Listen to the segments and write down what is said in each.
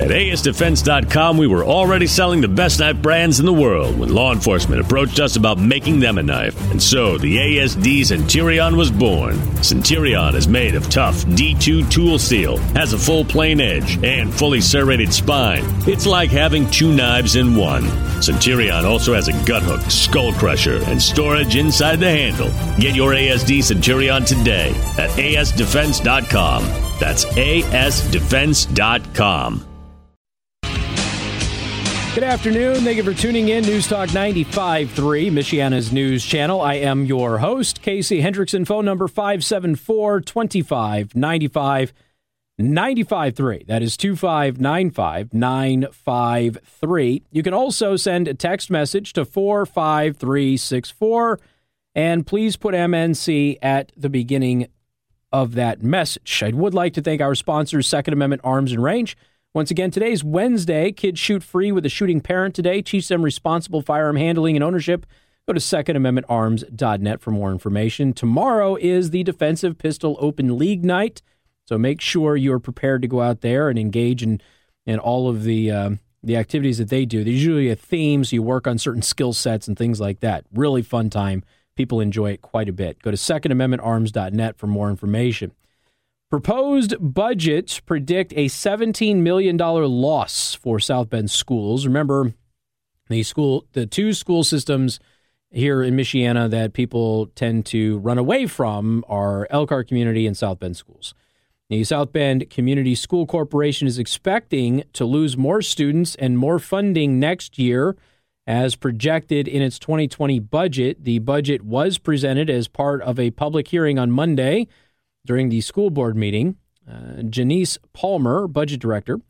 At ASDefense.com, we were already selling the best knife brands in the world when law enforcement approached us about making them a knife. And so the ASD Centurion was born. Centurion is made of tough D2 tool steel, has a full plain edge, and fully serrated spine. It's like having two knives in one. Centurion also has a gut hook, skull crusher, and storage inside the handle. Get your ASD Centurion today at ASDefense.com. That's ASDefense.com. Good afternoon. Thank you for tuning in. News Talk 95.3, Michiana's news channel. I am your host, Casey Hendrickson. Phone number 574 25 95 953. That is 2595 953. You can also send a text message to 45364 and please put MNC at the beginning of that message. I would like to thank our sponsors, Second Amendment Arms and Range. Once again, today's Wednesday. Kids shoot free with a shooting parent today. Teach them responsible firearm handling and ownership. Go to secondamendmentarms.net for more information. Tomorrow is the Defensive Pistol Open League night, so make sure you're prepared to go out there and engage in, in all of the uh, the activities that they do. There's usually a theme, so you work on certain skill sets and things like that. Really fun time. People enjoy it quite a bit. Go to secondamendmentarms.net for more information. Proposed budgets predict a $17 million loss for South Bend schools. Remember, the school, the two school systems here in Michiana that people tend to run away from are Elkhart Community and South Bend schools. The South Bend Community School Corporation is expecting to lose more students and more funding next year as projected in its 2020 budget. The budget was presented as part of a public hearing on Monday during the school board meeting, uh, Janice Palmer, budget director,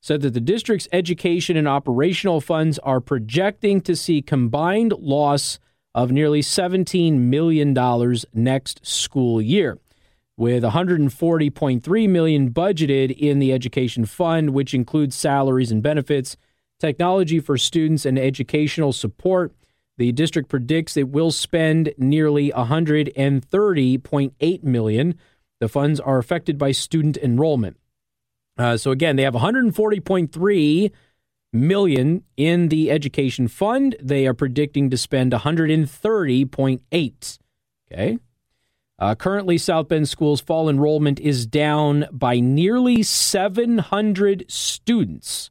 said that the district's education and operational funds are projecting to see combined loss of nearly $17 million next school year with 140.3 million budgeted in the education fund which includes salaries and benefits technology for students and educational support the district predicts it will spend nearly 130.8 million. The funds are affected by student enrollment. Uh, so again, they have 140.3 million in the education fund. They are predicting to spend 130.8. Okay. Uh, currently, South Bend Schools fall enrollment is down by nearly 700 students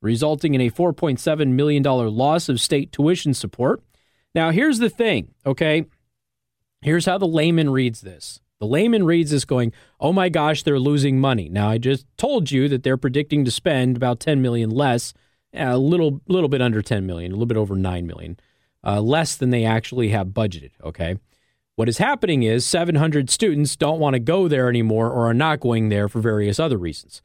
resulting in a $4.7 million loss of state tuition support. Now, here's the thing, okay? Here's how the layman reads this. The layman reads this going, "Oh my gosh, they're losing money." Now, I just told you that they're predicting to spend about 10 million less, a little little bit under 10 million, a little bit over 9 million, uh, less than they actually have budgeted, okay? What is happening is 700 students don't want to go there anymore or are not going there for various other reasons.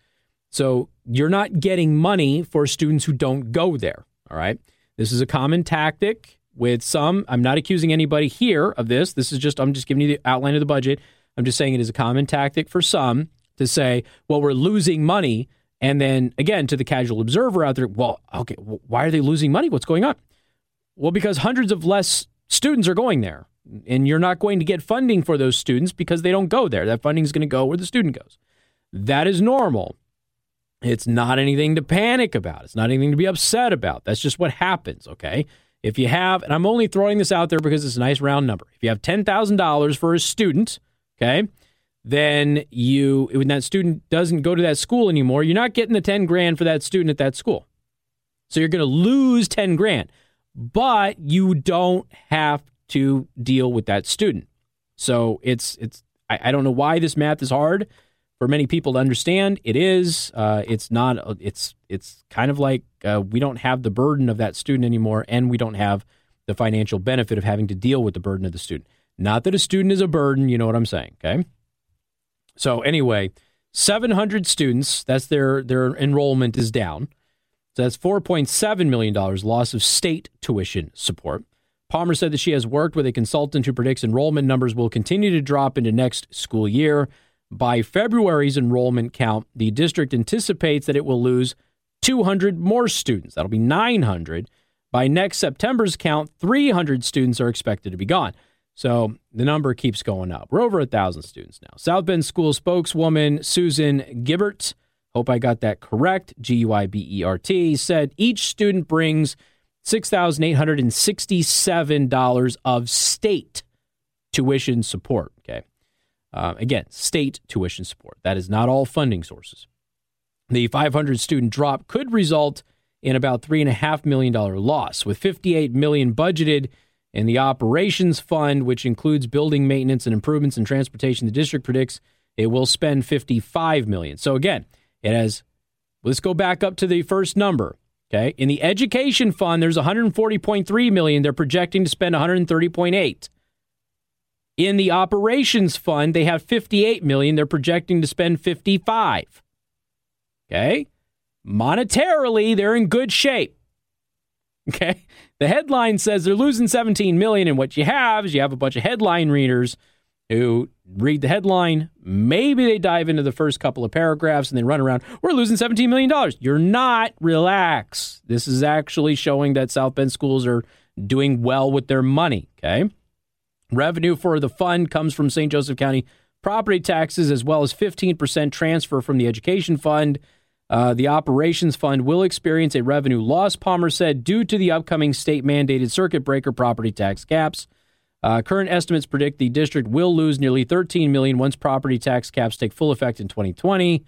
So you're not getting money for students who don't go there. All right. This is a common tactic with some. I'm not accusing anybody here of this. This is just, I'm just giving you the outline of the budget. I'm just saying it is a common tactic for some to say, well, we're losing money. And then again, to the casual observer out there, well, okay, why are they losing money? What's going on? Well, because hundreds of less students are going there. And you're not going to get funding for those students because they don't go there. That funding is going to go where the student goes. That is normal. It's not anything to panic about. It's not anything to be upset about. That's just what happens, okay? If you have, and I'm only throwing this out there because it's a nice round number. If you have $10,000 for a student, okay, then you, when that student doesn't go to that school anymore, you're not getting the 10 grand for that student at that school. So you're going to lose 10 grand, but you don't have to deal with that student. So it's, it's, I, I don't know why this math is hard for many people to understand. It is. Uh, it's not. It's it's kind of like uh, we don't have the burden of that student anymore, and we don't have the financial benefit of having to deal with the burden of the student. Not that a student is a burden. You know what I'm saying? Okay. So anyway, 700 students. That's their their enrollment is down. So that's 4.7 million dollars loss of state tuition support. Palmer said that she has worked with a consultant who predicts enrollment numbers will continue to drop into next school year. By February's enrollment count, the district anticipates that it will lose 200 more students. That'll be 900. By next September's count, 300 students are expected to be gone. So the number keeps going up. We're over a 1,000 students now. South Bend School spokeswoman Susan Guibert hope I got that correct, G U I B E R T, said each student brings $6,867 of state tuition support. Okay. Uh, again, state tuition support. That is not all funding sources. The 500 student drop could result in about $3.5 million loss, with 58 million budgeted in the operations fund, which includes building maintenance and improvements in transportation. The district predicts it will spend 55 million. So again, it has, let's go back up to the first number. Okay. In the education fund, there's 140.3 million. They're projecting to spend 130.8. In the operations fund, they have 58 million. They're projecting to spend 55. Okay. Monetarily, they're in good shape. Okay. The headline says they're losing 17 million, and what you have is you have a bunch of headline readers who read the headline. Maybe they dive into the first couple of paragraphs and they run around. We're losing $17 million. You're not. Relax. This is actually showing that South Bend schools are doing well with their money. Okay. Revenue for the fund comes from St. Joseph County property taxes as well as 15% transfer from the education fund. Uh, the operations fund will experience a revenue loss, Palmer said, due to the upcoming state mandated circuit breaker property tax caps. Uh, current estimates predict the district will lose nearly 13 million once property tax caps take full effect in 2020.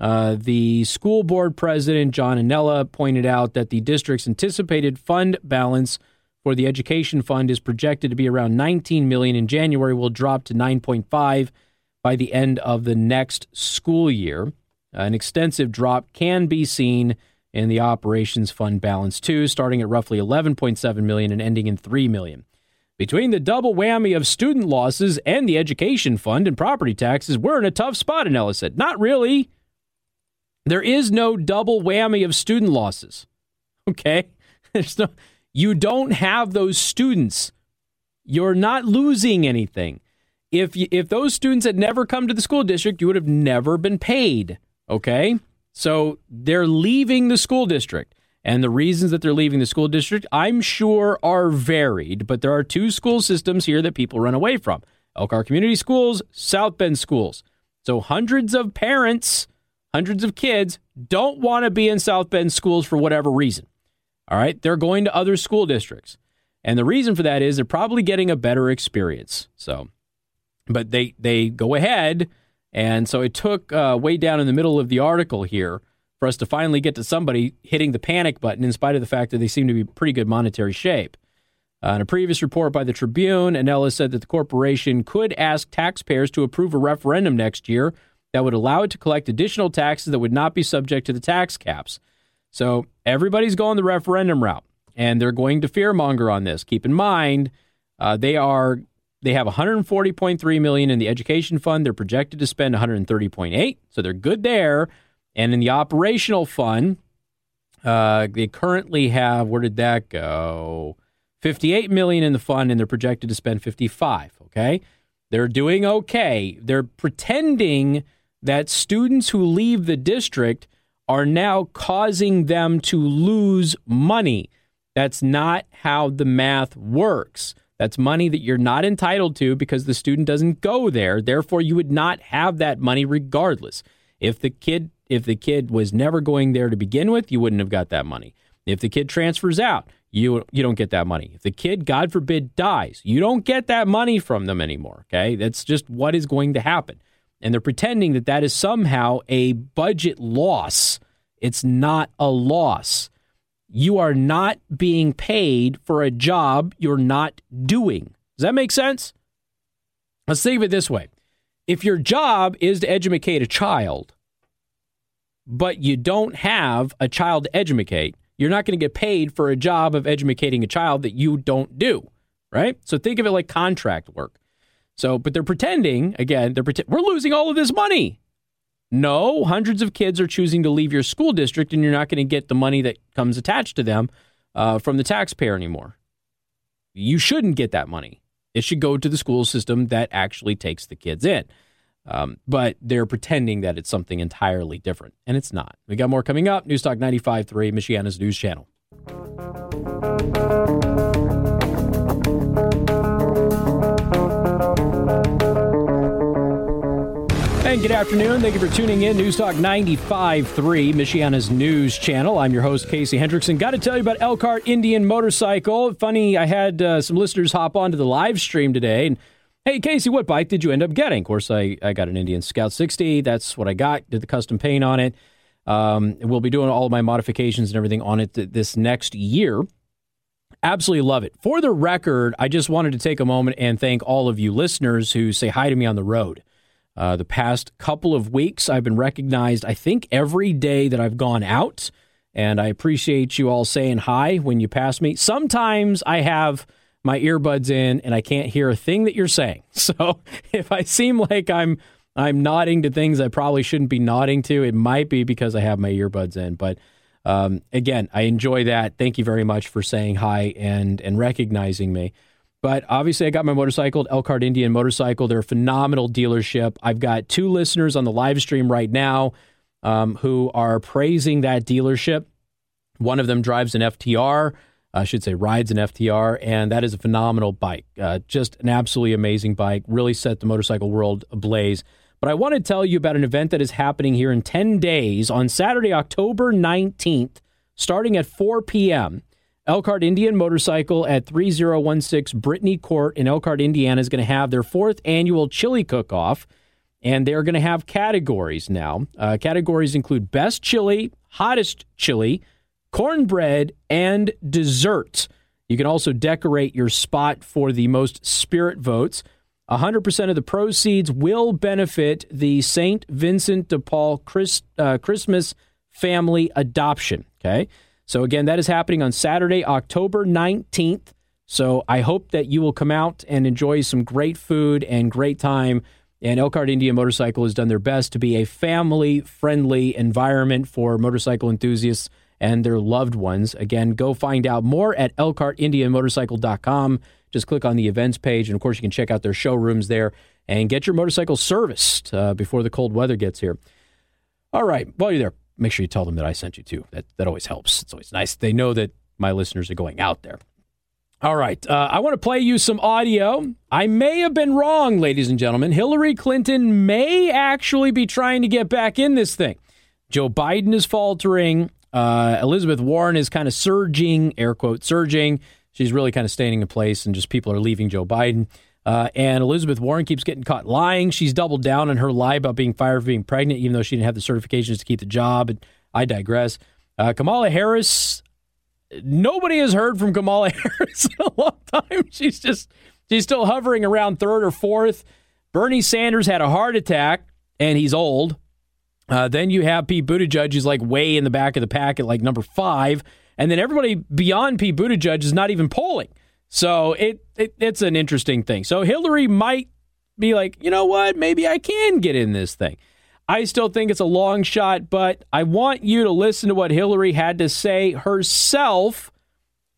Uh, the school board president John Anella pointed out that the district's anticipated fund balance for the education fund is projected to be around 19 million in January, will drop to 9.5 by the end of the next school year. An extensive drop can be seen in the operations fund balance too, starting at roughly 11.7 million and ending in 3 million. Between the double whammy of student losses and the education fund and property taxes, we're in a tough spot, Anella said. Not really. There is no double whammy of student losses. Okay? There's no, you don't have those students. You're not losing anything. If, you, if those students had never come to the school district, you would have never been paid. Okay? So they're leaving the school district. And the reasons that they're leaving the school district, I'm sure, are varied, but there are two school systems here that people run away from Elkhart Community Schools, South Bend Schools. So hundreds of parents, hundreds of kids don't want to be in South Bend schools for whatever reason. All right. They're going to other school districts. And the reason for that is they're probably getting a better experience. So, but they, they go ahead. And so it took uh, way down in the middle of the article here for us to finally get to somebody hitting the panic button, in spite of the fact that they seem to be pretty good monetary shape. Uh, in a previous report by the Tribune, Anella said that the corporation could ask taxpayers to approve a referendum next year that would allow it to collect additional taxes that would not be subject to the tax caps. So everybody's going the referendum route, and they're going to fearmonger on this. Keep in mind, uh, they are they have 140.3 million in the education fund. They're projected to spend 130.8, so they're good there. And in the operational fund, uh, they currently have where did that go? 58 million in the fund, and they're projected to spend 55. Okay, they're doing okay. They're pretending that students who leave the district are now causing them to lose money. That's not how the math works. That's money that you're not entitled to because the student doesn't go there. Therefore, you would not have that money regardless. If the kid if the kid was never going there to begin with, you wouldn't have got that money. If the kid transfers out, you you don't get that money. If the kid, God forbid, dies, you don't get that money from them anymore. Okay, that's just what is going to happen, and they're pretending that that is somehow a budget loss. It's not a loss. You are not being paid for a job you're not doing. Does that make sense? Let's think of it this way: if your job is to educate a child but you don't have a child to educate, you're not going to get paid for a job of educating a child that you don't do, right? So think of it like contract work. So, but they're pretending again. They're pretend we're losing all of this money. No, hundreds of kids are choosing to leave your school district, and you're not going to get the money that comes attached to them uh, from the taxpayer anymore. You shouldn't get that money. It should go to the school system that actually takes the kids in. Um, but they're pretending that it's something entirely different, and it's not. We got more coming up. News Talk 95.3, Michiana's news channel. And good afternoon. Thank you for tuning in. News Talk 95.3, Michiana's news channel. I'm your host, Casey Hendrickson. Got to tell you about Elkhart Indian Motorcycle. Funny, I had uh, some listeners hop onto the live stream today. And hey, Casey, what bike did you end up getting? Of course, I, I got an Indian Scout 60. That's what I got. Did the custom paint on it. Um, we'll be doing all of my modifications and everything on it th- this next year. Absolutely love it. For the record, I just wanted to take a moment and thank all of you listeners who say hi to me on the road. Uh, the past couple of weeks, I've been recognized, I think, every day that I've gone out. And I appreciate you all saying hi when you pass me. Sometimes I have my earbuds in and I can't hear a thing that you're saying. So if I seem like I'm I'm nodding to things I probably shouldn't be nodding to, it might be because I have my earbuds in. But um, again, I enjoy that. Thank you very much for saying hi and and recognizing me. But obviously, I got my motorcycle, Elkhart Indian Motorcycle. They're a phenomenal dealership. I've got two listeners on the live stream right now um, who are praising that dealership. One of them drives an FTR, I should say rides an FTR, and that is a phenomenal bike. Uh, just an absolutely amazing bike. Really set the motorcycle world ablaze. But I want to tell you about an event that is happening here in 10 days on Saturday, October 19th, starting at 4 p.m. Elkhart Indian Motorcycle at 3016 Brittany Court in Elkhart, Indiana is going to have their fourth annual chili cook off. And they're going to have categories now. Uh, categories include best chili, hottest chili, cornbread, and dessert. You can also decorate your spot for the most spirit votes. 100% of the proceeds will benefit the St. Vincent de Paul uh, Christmas family adoption. Okay. So, again, that is happening on Saturday, October 19th. So, I hope that you will come out and enjoy some great food and great time. And Elkhart India Motorcycle has done their best to be a family friendly environment for motorcycle enthusiasts and their loved ones. Again, go find out more at elkhartindianmotorcycle.com. Just click on the events page. And of course, you can check out their showrooms there and get your motorcycle serviced uh, before the cold weather gets here. All right. While you're there, make sure you tell them that I sent you too. That, that always helps. It's always nice. They know that my listeners are going out there. All right. Uh, I want to play you some audio. I may have been wrong, ladies and gentlemen. Hillary Clinton may actually be trying to get back in this thing. Joe Biden is faltering. Uh, Elizabeth Warren is kind of surging, air quote, surging. She's really kind of staying in place, and just people are leaving Joe Biden. Uh, and Elizabeth Warren keeps getting caught lying. She's doubled down on her lie about being fired for being pregnant, even though she didn't have the certifications to keep the job. And I digress. Uh, Kamala Harris, nobody has heard from Kamala Harris in a long time. She's just she's still hovering around third or fourth. Bernie Sanders had a heart attack, and he's old. Uh, then you have Pete Buttigieg, who's like way in the back of the pack at like number five. And then everybody beyond Pete Buttigieg is not even polling. So it, it it's an interesting thing. So Hillary might be like, you know what? Maybe I can get in this thing. I still think it's a long shot, but I want you to listen to what Hillary had to say herself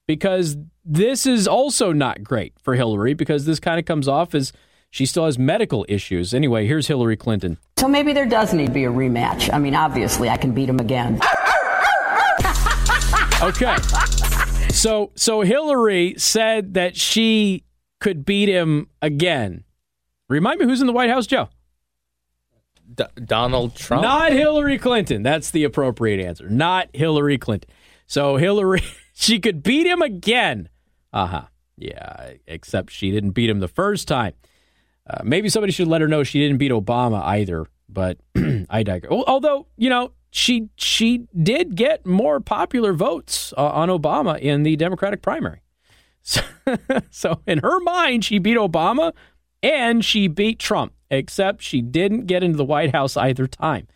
because this is also not great for Hillary because this kind of comes off as she still has medical issues. Anyway, here's Hillary Clinton. So maybe there does need to be a rematch. I mean, obviously, I can beat him again. okay. So so Hillary said that she could beat him again. Remind me who's in the White House, Joe? D- Donald Trump. Not Hillary Clinton. That's the appropriate answer. Not Hillary Clinton. So Hillary, she could beat him again. Uh huh. Yeah, except she didn't beat him the first time. Uh, maybe somebody should let her know she didn't beat Obama either. But I digress. Although you know she she did get more popular votes uh, on Obama in the Democratic primary. So, so in her mind, she beat Obama and she beat Trump. Except she didn't get into the White House either time.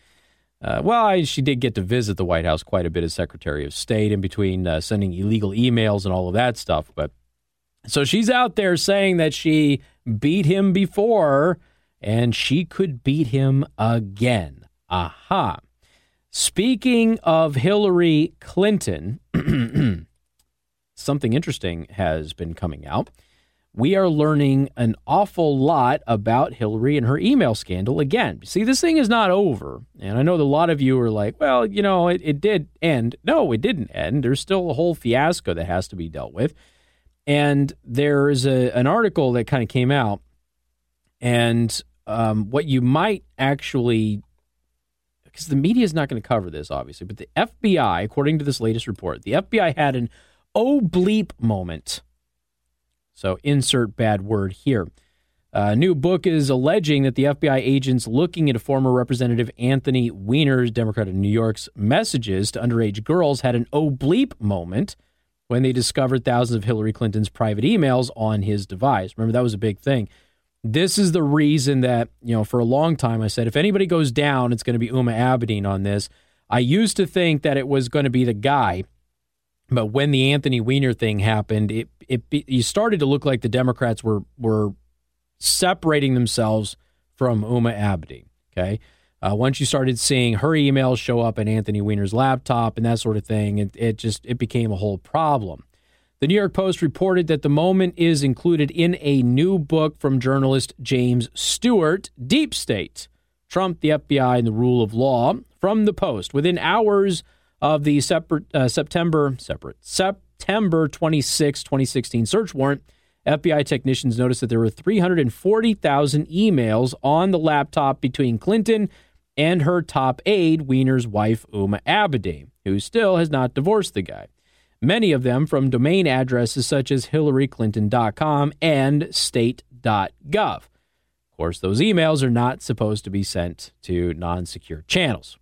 Uh, well, I, she did get to visit the White House quite a bit as Secretary of State in between uh, sending illegal emails and all of that stuff. But so she's out there saying that she beat him before and she could beat him again. Aha. Speaking of Hillary Clinton, something interesting has been coming out. We are learning an awful lot about Hillary and her email scandal again. See, this thing is not over. And I know that a lot of you are like, well, you know, it, it did end. No, it didn't end. There's still a whole fiasco that has to be dealt with. And there's a, an article that kind of came out, and um, what you might actually, because the media is not going to cover this, obviously, but the FBI, according to this latest report, the FBI had an oh bleep moment. So insert bad word here. A new book is alleging that the FBI agents looking into former Representative Anthony Weiner's, Democrat of New York's, messages to underage girls had an bleep moment when they discovered thousands of Hillary Clinton's private emails on his device. Remember, that was a big thing. This is the reason that, you know, for a long time I said if anybody goes down, it's going to be Huma Abedin on this. I used to think that it was going to be the guy, but when the Anthony Weiner thing happened, it it you started to look like the Democrats were were separating themselves from Huma Abedin. Okay. Uh, once you started seeing her emails show up in Anthony Weiner's laptop and that sort of thing, it, it just it became a whole problem. The New York Post reported that the moment is included in a new book from journalist James Stewart, Deep State, Trump, the FBI, and the Rule of Law, from the Post. Within hours of the separate, uh, September separate September 26, 2016 search warrant, FBI technicians noticed that there were 340,000 emails on the laptop between Clinton and her top aide, Weiner's wife, Huma Abedin, who still has not divorced the guy. Many of them from domain addresses such as HillaryClinton.com and state.gov. Of course, those emails are not supposed to be sent to non secure channels.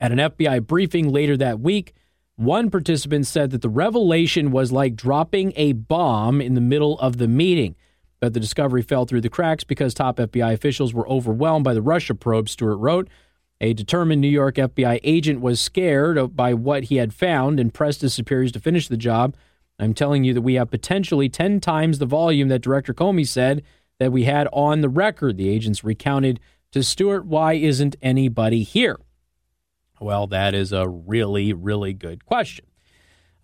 At an FBI briefing later that week, one participant said that the revelation was like dropping a bomb in the middle of the meeting. But the discovery fell through the cracks because top FBI officials were overwhelmed by the Russia probe, Stewart wrote. A determined New York FBI agent was scared by what he had found and pressed his superiors to finish the job. I'm telling you that we have potentially 10 times the volume that Director Comey said that we had on the record, the agents recounted to Stewart. Why isn't anybody here? Well, that is a really, really good question.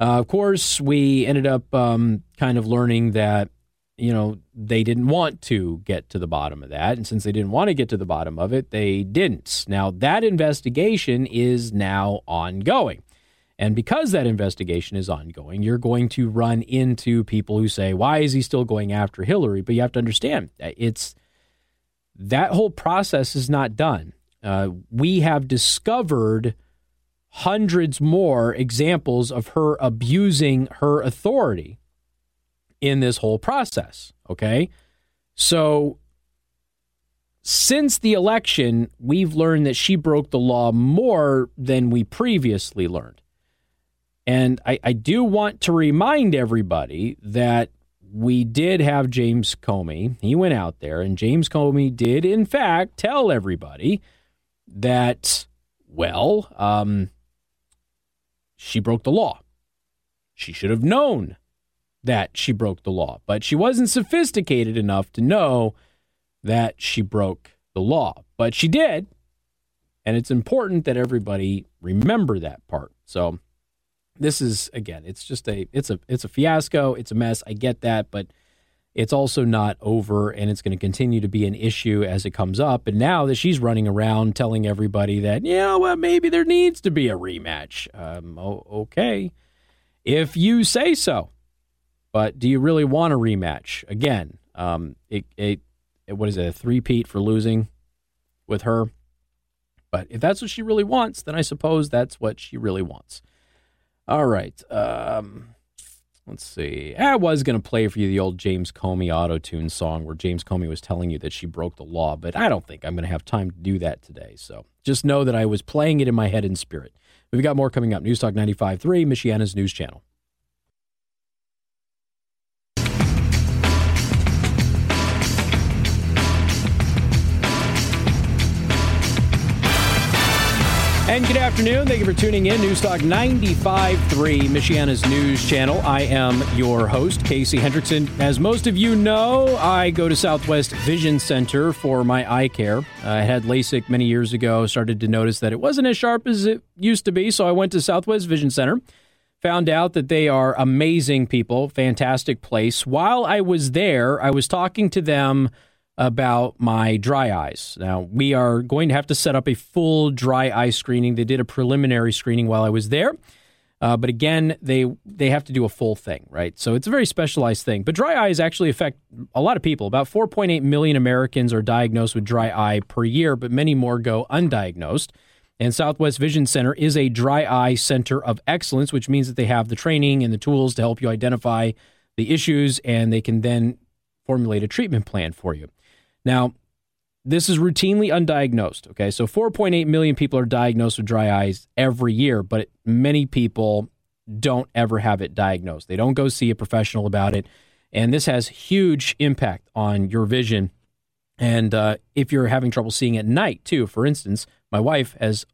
Uh, of course, we ended up um, kind of learning that, you know, they didn't want to get to the bottom of that. And since they didn't want to get to the bottom of it, they didn't. Now, that investigation is now ongoing. And because that investigation is ongoing, you're going to run into people who say, why is he still going after Hillary? But you have to understand, that it's that whole process is not done. Uh, we have discovered hundreds more examples of her abusing her authority in this whole process. Okay. So since the election, we've learned that she broke the law more than we previously learned. And I, I do want to remind everybody that we did have James Comey. He went out there, and James Comey did, in fact, tell everybody that, well, um, she broke the law. She should have known that she broke the law, but she wasn't sophisticated enough to know that she broke the law. But she did. And it's important that everybody remember that part. So this is again, it's just a it's a it's a fiasco, it's a mess. I get that, but it's also not over and it's going to continue to be an issue as it comes up. And now that she's running around telling everybody that, yeah, well, maybe there needs to be a rematch. Um, okay. If you say so. But do you really want a rematch? Again, um, it, it, it, what is it, a three-peat for losing with her? But if that's what she really wants, then I suppose that's what she really wants. All right. Um, Let's see. I was going to play for you the old James Comey auto tune song where James Comey was telling you that she broke the law, but I don't think I'm going to have time to do that today. So just know that I was playing it in my head and spirit. We've got more coming up. News Talk 95.3, Michiana's news channel. And good afternoon. Thank you for tuning in. News Talk 95.3, Michiana's news channel. I am your host, Casey Hendrickson. As most of you know, I go to Southwest Vision Center for my eye care. I had LASIK many years ago, started to notice that it wasn't as sharp as it used to be, so I went to Southwest Vision Center. Found out that they are amazing people, fantastic place. While I was there, I was talking to them about my dry eyes. Now, we are going to have to set up a full dry eye screening. They did a preliminary screening while I was there. Uh, but again, they they have to do a full thing, right? So it's a very specialized thing. But dry eyes actually affect a lot of people. About 4.8 million Americans are diagnosed with dry eye per year, but many more go undiagnosed. And Southwest Vision Center is a dry eye center of excellence, which means that they have the training and the tools to help you identify the issues, and they can then formulate a treatment plan for you. Now, this is routinely undiagnosed. Okay. So 4.8 million people are diagnosed with dry eyes every year, but many people don't ever have it diagnosed. They don't go see a professional about it. And this has huge impact on your vision. And uh, if you're having trouble seeing at night, too, for instance, my wife has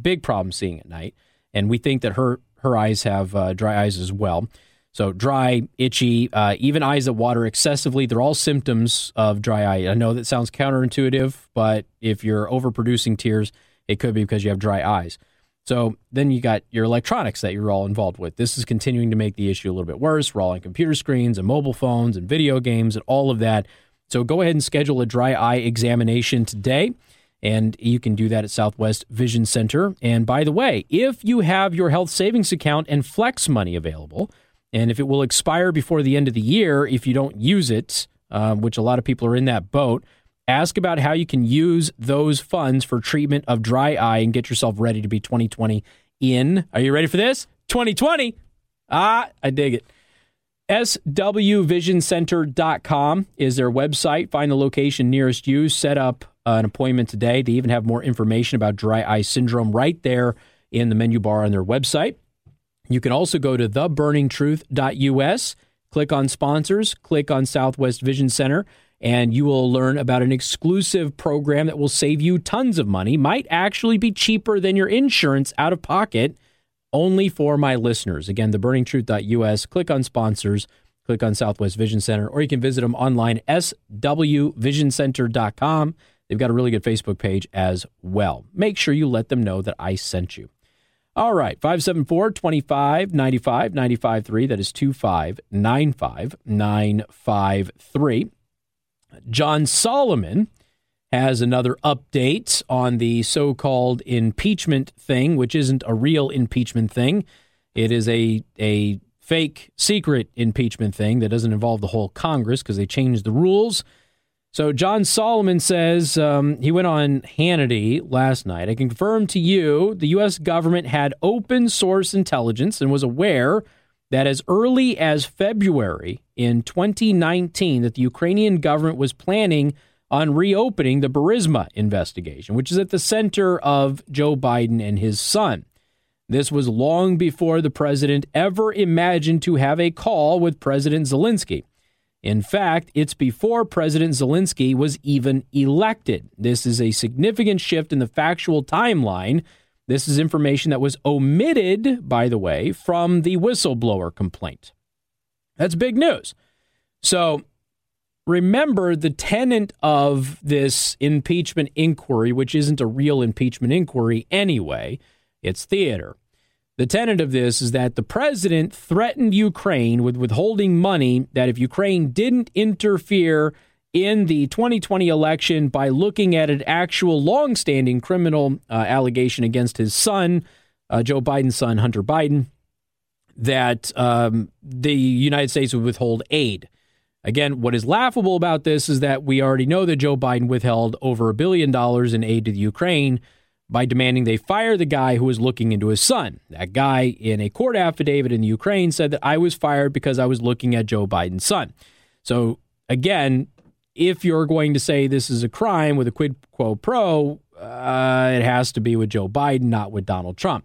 big problems seeing at night. And we think that her, her eyes have uh, dry eyes as well. So dry, itchy, uh, even eyes that water excessively, they're all symptoms of dry eye. I know that sounds counterintuitive, but if you're overproducing tears, it could be because you have dry eyes. So then you got your electronics that you're all involved with. This is continuing to make the issue a little bit worse. We're all on computer screens and mobile phones and video games and all of that. So go ahead and schedule a dry eye examination today. And you can do that at Southwest Vision Center. And by the way, if you have your health savings account and flex money available, and if it will expire before the end of the year, if you don't use it, uh, which a lot of people are in that boat, ask about how you can use those funds for treatment of dry eye and get yourself ready to be 2020 in. Are you ready for this? 2020. Ah, I dig it. SWVisionCenter.com is their website. Find the location nearest you. Set up an appointment today. They even have more information about dry eye syndrome right there in the menu bar on their website. You can also go to theburningtruth.us, click on sponsors, click on Southwest Vision Center, and you will learn about an exclusive program that will save you tons of money, might actually be cheaper than your insurance out of pocket, only for my listeners. Again, theburningtruth.us, click on sponsors, click on Southwest Vision Center, or you can visit them online, swvisioncenter.com. They've got a really good Facebook page as well. Make sure you let them know that I sent you. All right, 574 25 95 95 3. That is 2595 953. John Solomon has another update on the so called impeachment thing, which isn't a real impeachment thing. It is a, a fake secret impeachment thing that doesn't involve the whole Congress because they changed the rules. So John Solomon says um, he went on Hannity last night. I confirm to you the U.S. government had open source intelligence and was aware that as early as February in 2019 that the Ukrainian government was planning on reopening the Burisma investigation, which is at the center of Joe Biden and his son. This was long before the president ever imagined to have a call with President Zelensky. In fact, it's before President Zelensky was even elected. This is a significant shift in the factual timeline. This is information that was omitted, by the way, from the whistleblower complaint. That's big news. So remember the tenant of this impeachment inquiry, which isn't a real impeachment inquiry anyway, it's theater. The tenet of this is that the president threatened Ukraine with withholding money that if Ukraine didn't interfere in the 2020 election by looking at an actual long-standing criminal uh, allegation against his son, uh, Joe Biden's son, Hunter Biden, that um, the United States would withhold aid. Again, what is laughable about this is that we already know that Joe Biden withheld over a billion dollars in aid to the Ukraine by demanding they fire the guy who was looking into his son. That guy, in a court affidavit in the Ukraine, said that I was fired because I was looking at Joe Biden's son. So, again, if you're going to say this is a crime with a quid quo pro, uh, it has to be with Joe Biden, not with Donald Trump.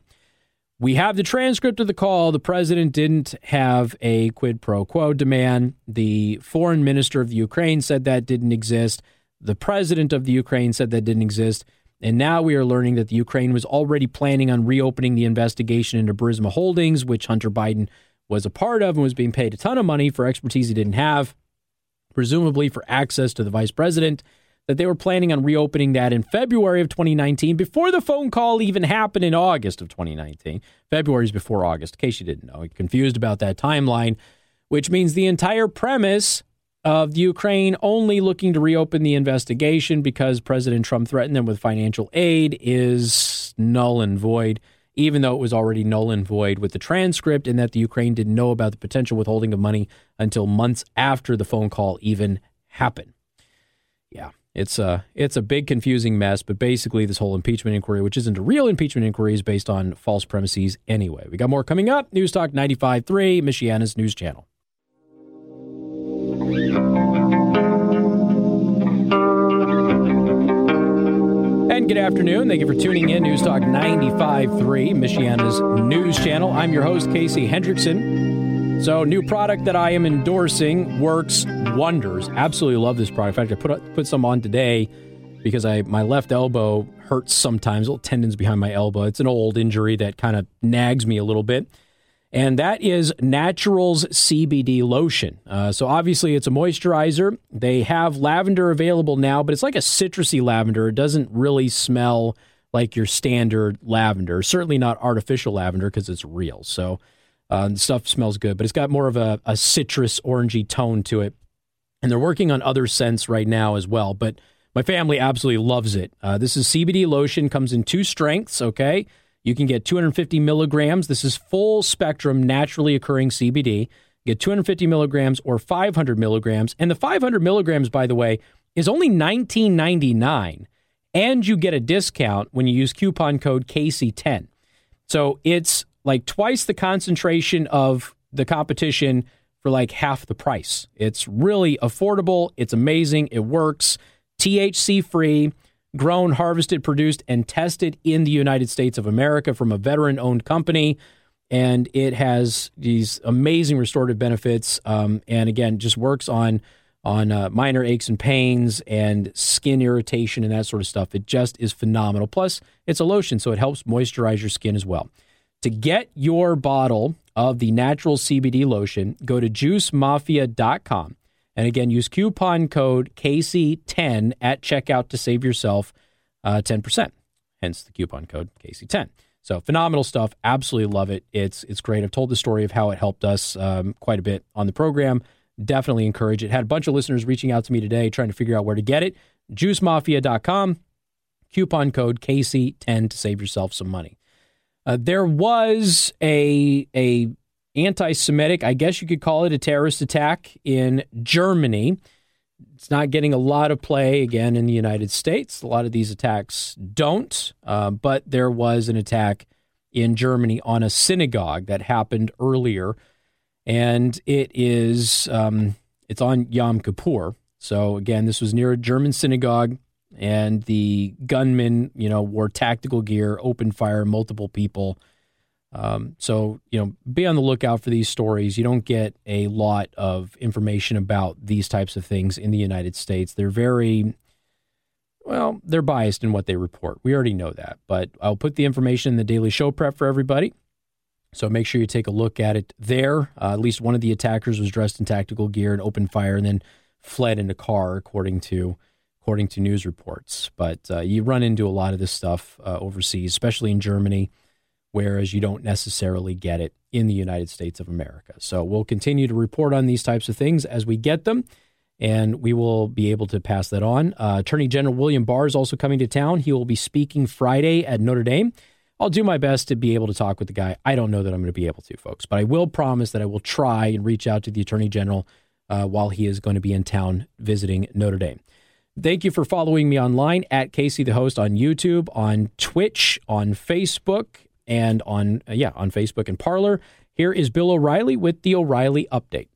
We have the transcript of the call. The president didn't have a quid pro quo demand. The foreign minister of the Ukraine said that didn't exist. The president of the Ukraine said that didn't exist. And now we are learning that the Ukraine was already planning on reopening the investigation into Burisma Holdings, which Hunter Biden was a part of and was being paid a ton of money for expertise he didn't have, presumably for access to the vice president. That they were planning on reopening that in February of 2019 before the phone call even happened in August of 2019. February is before August, in case you didn't know. confused about that timeline, which means the entire premise of the Ukraine only looking to reopen the investigation because President Trump threatened them with financial aid is null and void. even though it was already null and void with the transcript, and that the Ukraine didn't know about the potential withholding of money until months after the phone call even happened. Yeah, it's a it's a big confusing mess, but basically this whole impeachment inquiry, which isn't a real impeachment inquiry, is based on false premises anyway. We got more coming up. News Talk 95.3, Michiana's news channel. And good afternoon. Thank you for tuning in. News Talk 95.3, Michiana's news channel. I'm your host, Casey Hendrickson. So, new product that I am endorsing works wonders. Absolutely love this product. In fact, I put put some on today because I my left elbow hurts sometimes, little tendons behind my elbow. It's an old injury that kind of nags me a little bit and that is Naturals CBD lotion. Uh, so obviously, it's a moisturizer. They have lavender available now, but it's like a citrusy lavender. It doesn't really smell like your standard lavender. Certainly not artificial lavender because it's real. So uh, stuff smells good, but it's got more of a, a citrus orangey tone to it. And they're working on other scents right now as well. But my family absolutely loves it. Uh, this is CBD lotion, comes in two strengths. Okay. You can get 250 milligrams. This is full spectrum, naturally occurring CBD. Get 250 milligrams or 500 milligrams. And the 500 milligrams, by the way, is only 19.99, and you get a discount when you use coupon code KC10. So it's like twice the concentration of the competition for like half the price. It's really affordable. It's amazing. It works. THC free grown, harvested, produced, and tested in the United States of America from a veteran owned company. And it has these amazing restorative benefits. Um, and again, just works on on uh, minor aches and pains and skin irritation and that sort of stuff. It just is phenomenal. Plus, it's a lotion, so it helps moisturize your skin as well. To get your bottle of the natural CBD lotion, go to juicemafia.com and again, use coupon code KC10 at checkout to save yourself uh, 10%. Hence the coupon code KC10. So phenomenal stuff. Absolutely love it. It's it's great. I've told the story of how it helped us um, quite a bit on the program. Definitely encourage it. Had a bunch of listeners reaching out to me today trying to figure out where to get it. JuiceMafia.com. Coupon code KC10 to save yourself some money. Uh, there was a a anti Semitic, I guess you could call it a terrorist attack in Germany. It's not getting a lot of play again in the United States. A lot of these attacks don't, uh, but there was an attack in Germany on a synagogue that happened earlier, and it is um, it's on Yom Kippur. So again, this was near a German synagogue, and the gunmen, you know, wore tactical gear, opened fire, multiple people um, so, you know, be on the lookout for these stories. You don't get a lot of information about these types of things in the United States. They're very, well, they're biased in what they report. We already know that, but I'll put the information in the daily show prep for everybody. So make sure you take a look at it there. Uh, at least one of the attackers was dressed in tactical gear and opened fire and then fled in a car, according to according to news reports. But uh, you run into a lot of this stuff uh, overseas, especially in Germany whereas you don't necessarily get it in the United States of America. So we'll continue to report on these types of things as we get them, and we will be able to pass that on. Uh, Attorney General William Barr is also coming to town. He will be speaking Friday at Notre Dame. I'll do my best to be able to talk with the guy. I don't know that I'm going to be able to, folks, but I will promise that I will try and reach out to the Attorney General uh, while he is going to be in town visiting Notre Dame. Thank you for following me online at Casey the Host on YouTube, on Twitch, on Facebook, and on yeah on Facebook and Parler. Here is Bill O'Reilly with the O'Reilly Update.